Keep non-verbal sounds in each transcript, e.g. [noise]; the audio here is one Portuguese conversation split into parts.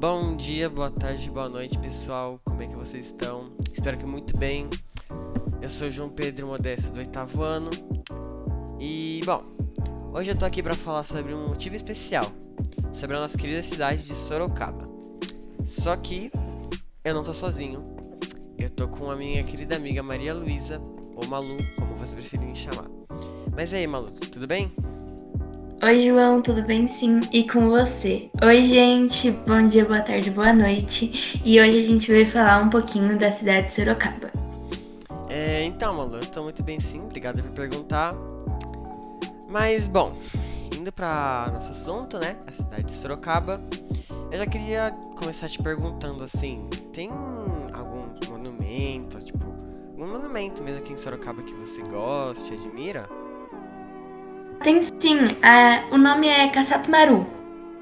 Bom dia, boa tarde, boa noite, pessoal. Como é que vocês estão? Espero que muito bem. Eu sou o João Pedro Modesto do oitavo ano. E, bom, hoje eu tô aqui para falar sobre um motivo especial, sobre a nossa querida cidade de Sorocaba. Só que eu não tô sozinho. Eu tô com a minha querida amiga Maria Luísa, ou Malu, como vocês preferirem chamar. Mas e aí, Malu, tudo bem? Oi, João, tudo bem sim? E com você? Oi, gente, bom dia, boa tarde, boa noite. E hoje a gente vai falar um pouquinho da cidade de Sorocaba. É, então, Malu, eu tô muito bem sim, obrigado por perguntar. Mas, bom, indo para nosso assunto, né, a cidade de Sorocaba, eu já queria começar te perguntando assim: tem algum monumento, tipo, um monumento mesmo aqui em Sorocaba que você gosta, admira? Tem sim, a- o nome é Caçato Maru.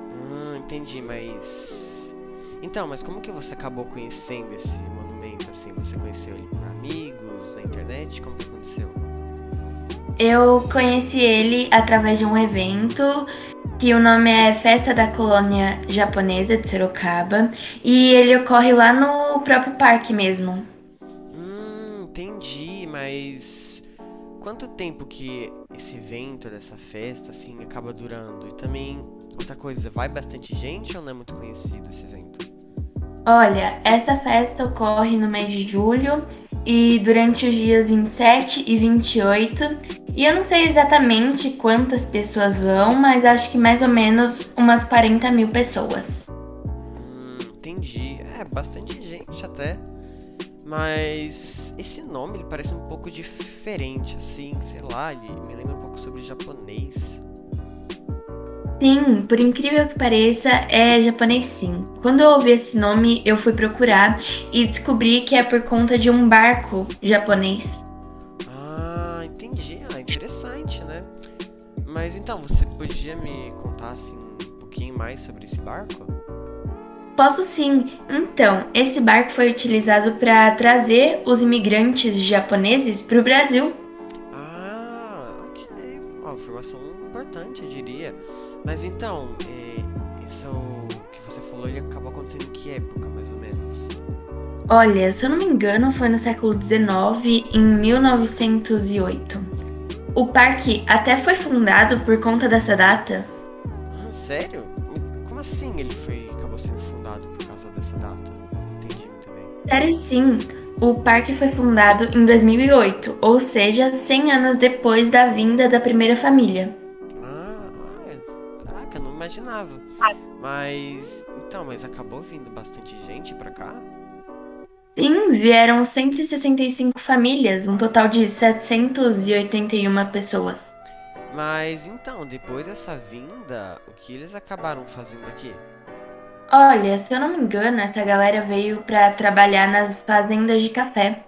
Hum, entendi, mas. Então, mas como que você acabou conhecendo esse monumento assim? Você conheceu ele por amigos, na internet? Como que aconteceu? Eu conheci ele através de um evento que o nome é Festa da Colônia Japonesa de Sorocaba e ele ocorre lá no próprio parque mesmo. Hum, entendi, mas quanto tempo que esse evento dessa festa assim acaba durando? E também outra coisa, vai bastante gente ou não é muito conhecido esse evento? Olha, essa festa ocorre no mês de julho e durante os dias 27 e 28. E eu não sei exatamente quantas pessoas vão, mas acho que mais ou menos umas 40 mil pessoas. Hum, entendi. É, bastante gente até. Mas esse nome ele parece um pouco diferente, assim, sei lá, ele me lembra um pouco sobre japonês. Sim, por incrível que pareça, é japonês sim. Quando eu ouvi esse nome, eu fui procurar e descobri que é por conta de um barco japonês. Ah, entendi. Ah, interessante, né? Mas então, você podia me contar assim um pouquinho mais sobre esse barco? Posso sim. Então, esse barco foi utilizado para trazer os imigrantes japoneses para o Brasil. Ah, ok. Ó, informação importante, eu diria. Mas então, é, isso que você falou, ele acabou acontecendo em que época, mais ou menos? Olha, se eu não me engano, foi no século XIX, em 1908. O parque até foi fundado por conta dessa data. Ah, sério? Como assim ele foi acabou sendo fundado por causa dessa data? Não entendi muito bem. Sério, sim. O parque foi fundado em 2008, ou seja, 100 anos depois da vinda da primeira família. Ah, ah, caraca, não imaginava. Mas então, mas acabou vindo bastante gente pra cá? Sim, vieram 165 famílias, um total de 781 pessoas. Mas então, depois dessa vinda, o que eles acabaram fazendo aqui? Olha, se eu não me engano, essa galera veio para trabalhar nas fazendas de café.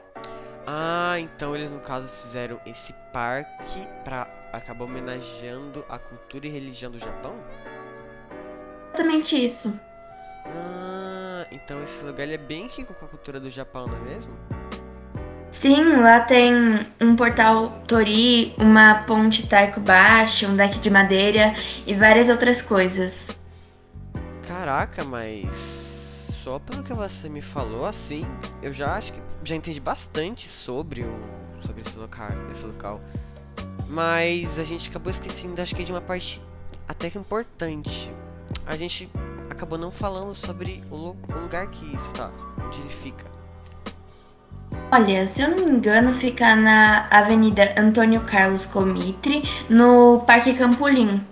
Ah, então eles no caso fizeram esse parque pra acabar homenageando a cultura e religião do Japão? Exatamente isso. Ah, então esse lugar é bem rico com a cultura do Japão, não é mesmo? Sim, lá tem um portal Tori, uma ponte Taiko-Bashi, um deck de madeira e várias outras coisas. Caraca, mas só pelo que você me falou assim, eu já acho que já entendi bastante sobre o sobre esse local, esse local. Mas a gente acabou esquecendo, acho que de uma parte até que importante. A gente acabou não falando sobre o, o lugar que está, onde ele fica. Olha, se eu não me engano, fica na Avenida Antônio Carlos Comitre, no Parque Campolim.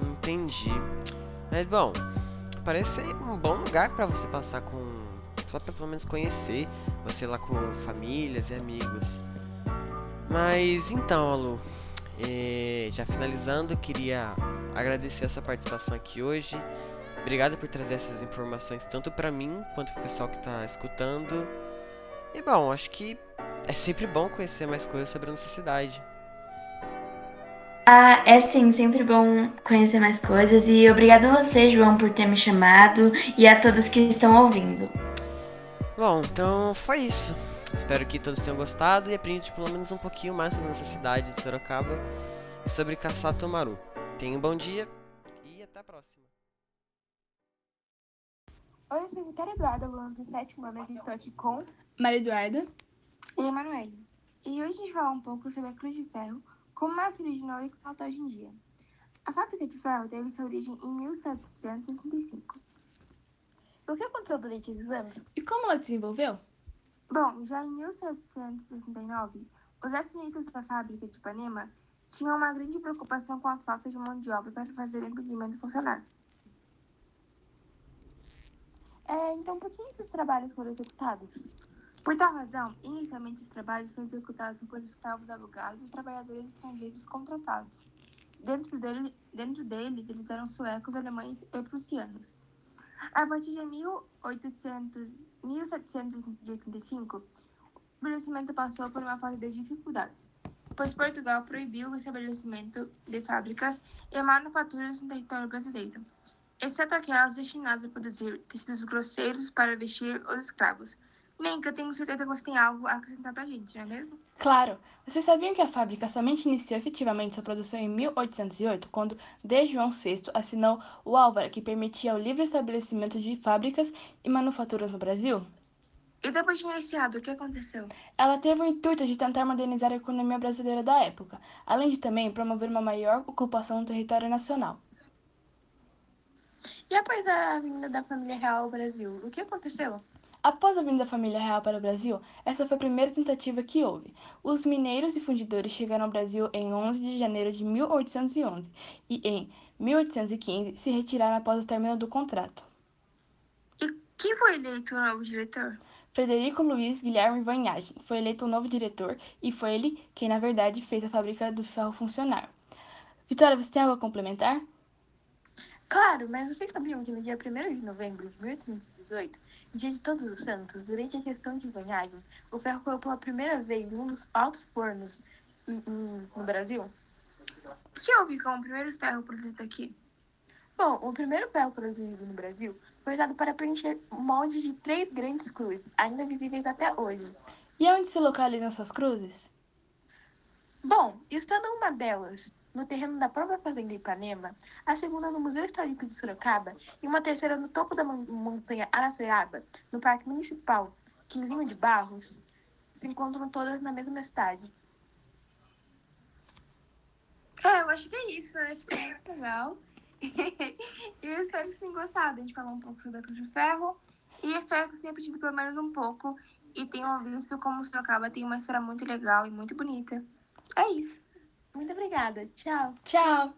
Entendi. Mas bom, parece ser um bom lugar pra você passar com. Só pra pelo menos conhecer. Você lá com famílias e amigos. Mas então, Alu, eh, já finalizando, queria agradecer a sua participação aqui hoje. Obrigado por trazer essas informações tanto pra mim quanto pro pessoal que tá escutando. E bom, acho que é sempre bom conhecer mais coisas sobre a nossa cidade. Ah, é sim, sempre bom conhecer mais coisas e obrigado a você, João, por ter me chamado e a todos que estão ouvindo. Bom, então foi isso. Espero que todos tenham gostado e aprendido pelo menos um pouquinho mais sobre nossa cidade de Sorocaba e sobre Caçato Maru. Tenha um bom dia e até a próxima. Oi, eu sou a Vitória Eduarda, aluna do sétimo ano, e estou aqui com Maria Eduarda e Emanuele. E hoje a gente vai falar um pouco sobre a Cruz de Ferro, como ela se originou e como está hoje em dia. A fábrica de ferro teve sua origem em 1765. O que aconteceu durante esses anos? E como ela desenvolveu? Bom, já em 1769, os acionistas da fábrica de Ipanema tinham uma grande preocupação com a falta de mão de obra para fazer o empreendimento funcionar. É, então, por que esses trabalhos foram executados? Por tal razão, inicialmente os trabalhos foram executados por escravos alugados e trabalhadores estrangeiros contratados. Dentro, dele, dentro deles, eles eram suecos, alemães e prussianos. A partir de 1800, 1785, o estabelecimento passou por uma fase de dificuldades, pois Portugal proibiu o estabelecimento de fábricas e manufaturas no território brasileiro, exceto aquelas destinadas a produzir tecidos grosseiros para vestir os escravos. Menka, tenho certeza que você tem algo a acrescentar pra gente, não é mesmo? Claro! Vocês sabiam que a fábrica somente iniciou efetivamente sua produção em 1808, quando D. João VI assinou o Álvaro, que permitia o livre estabelecimento de fábricas e manufaturas no Brasil? E depois de iniciado, o que aconteceu? Ela teve o intuito de tentar modernizar a economia brasileira da época, além de também promover uma maior ocupação no território nacional. E após a vinda da família real ao Brasil, o que aconteceu? Após a vinda da família real para o Brasil, essa foi a primeira tentativa que houve. Os mineiros e fundidores chegaram ao Brasil em 11 de janeiro de 1811 e, em 1815, se retiraram após o término do contrato. E quem foi eleito o novo diretor? Frederico Luiz Guilherme Vanhagem foi eleito o novo diretor e foi ele quem, na verdade, fez a fábrica do ferro funcionar. Vitória, você tem algo a complementar? Claro, mas vocês sabiam que no dia 1 de novembro de 1818, dia de Todos os Santos, durante a questão de banhagem, o ferro caiu pela primeira vez em um dos altos fornos no Brasil? O que houve com o primeiro ferro produzido aqui? Bom, o primeiro ferro produzido no Brasil foi usado para preencher moldes de três grandes cruzes, ainda visíveis até hoje. E onde se localizam essas cruzes? Bom, estando uma delas no terreno da própria Fazenda Ipanema, a segunda no Museu Histórico de Sorocaba e uma terceira no topo da montanha Araçoiaba, no Parque Municipal Quinzinho de Barros, se encontram todas na mesma cidade. É, eu acho que é isso, né? Ficou muito legal. [laughs] e eu espero que vocês tenham gostado. A gente falou um pouco sobre a Cruz de Ferro. E eu espero que vocês tenham aprendido pelo menos um pouco. E tenham visto como Sorocaba tem uma história muito legal e muito bonita. É isso. Muito obrigada. Tchau. Tchau!